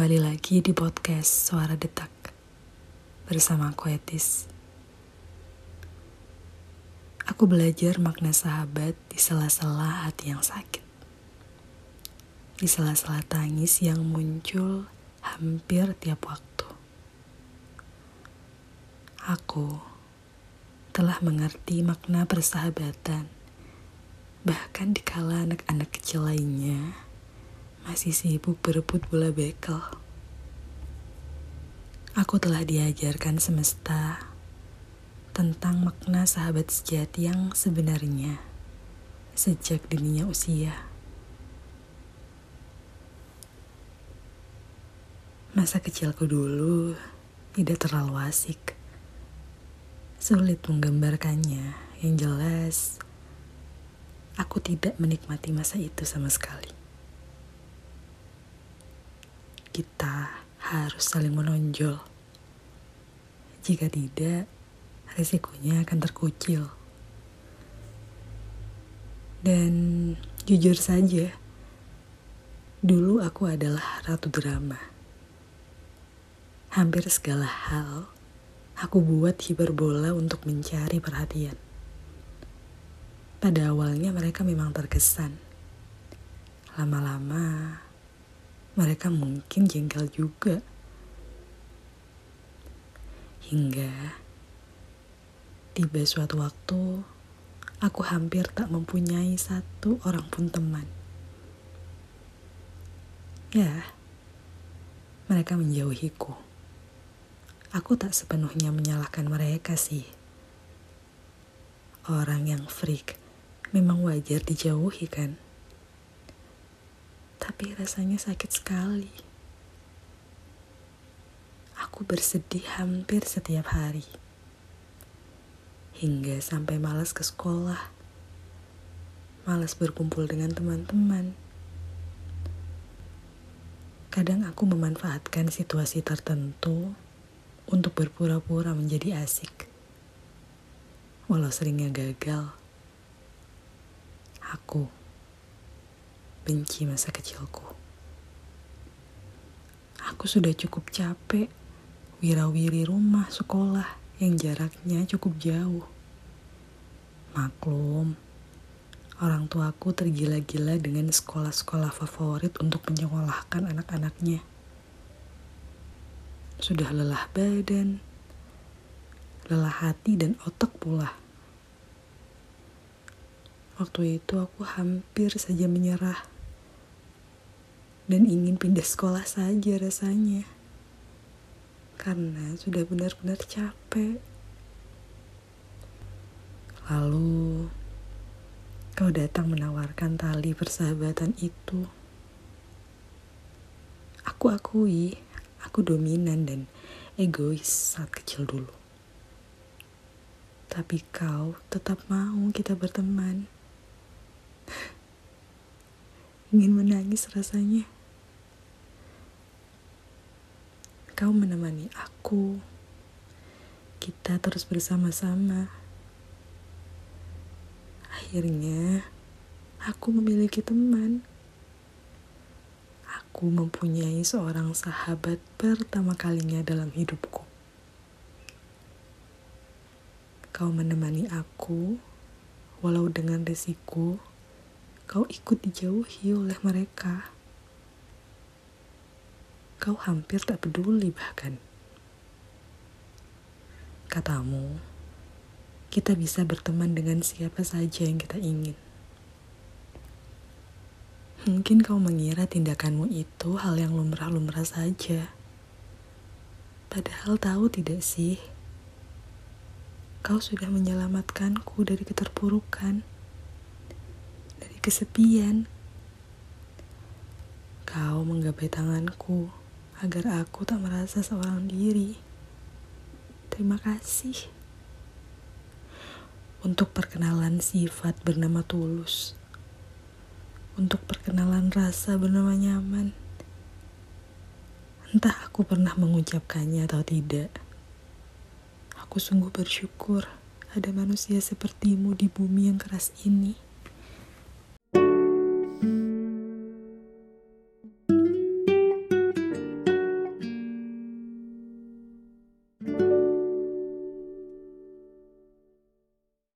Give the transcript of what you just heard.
Kembali lagi di podcast Suara Detak bersama aku Etis. Aku belajar makna sahabat di sela-sela hati yang sakit. Di sela-sela tangis yang muncul hampir tiap waktu. Aku telah mengerti makna persahabatan bahkan dikala anak-anak kecil lainnya masih sibuk berebut bola bekel. Aku telah diajarkan semesta tentang makna sahabat sejati yang sebenarnya sejak dininya usia. Masa kecilku dulu tidak terlalu asik. Sulit menggambarkannya, yang jelas aku tidak menikmati masa itu sama sekali kita harus saling menonjol. Jika tidak, risikonya akan terkucil. Dan jujur saja, dulu aku adalah ratu drama. Hampir segala hal aku buat hiperbola untuk mencari perhatian. Pada awalnya mereka memang terkesan. Lama-lama mereka mungkin jengkel juga. Hingga tiba suatu waktu, aku hampir tak mempunyai satu orang pun teman. Ya, mereka menjauhiku. Aku tak sepenuhnya menyalahkan mereka sih. Orang yang freak memang wajar dijauhi kan? Tapi rasanya sakit sekali. Aku bersedih hampir setiap hari, hingga sampai malas ke sekolah, malas berkumpul dengan teman-teman. Kadang aku memanfaatkan situasi tertentu untuk berpura-pura menjadi asik. Walau seringnya gagal, aku benci masa kecilku. Aku sudah cukup capek wirawiri rumah sekolah yang jaraknya cukup jauh. Maklum, orang tuaku tergila-gila dengan sekolah-sekolah favorit untuk menyekolahkan anak-anaknya. Sudah lelah badan, lelah hati dan otak pula. Waktu itu aku hampir saja menyerah dan ingin pindah sekolah saja rasanya. Karena sudah benar-benar capek. Lalu kau datang menawarkan tali persahabatan itu. Aku akui, aku dominan dan egois saat kecil dulu. Tapi kau tetap mau kita berteman. Ingin menangis rasanya. Kau menemani aku. Kita terus bersama-sama. Akhirnya, aku memiliki teman. Aku mempunyai seorang sahabat pertama kalinya dalam hidupku. Kau menemani aku, walau dengan resiko kau ikut dijauhi oleh mereka. Kau hampir tak peduli bahkan. Katamu, kita bisa berteman dengan siapa saja yang kita ingin. Mungkin kau mengira tindakanmu itu hal yang lumrah-lumrah saja. Padahal tahu tidak sih, kau sudah menyelamatkanku dari keterpurukan kesepian. Kau menggapai tanganku agar aku tak merasa seorang diri. Terima kasih untuk perkenalan sifat bernama tulus, untuk perkenalan rasa bernama nyaman. Entah aku pernah mengucapkannya atau tidak. Aku sungguh bersyukur ada manusia sepertimu di bumi yang keras ini.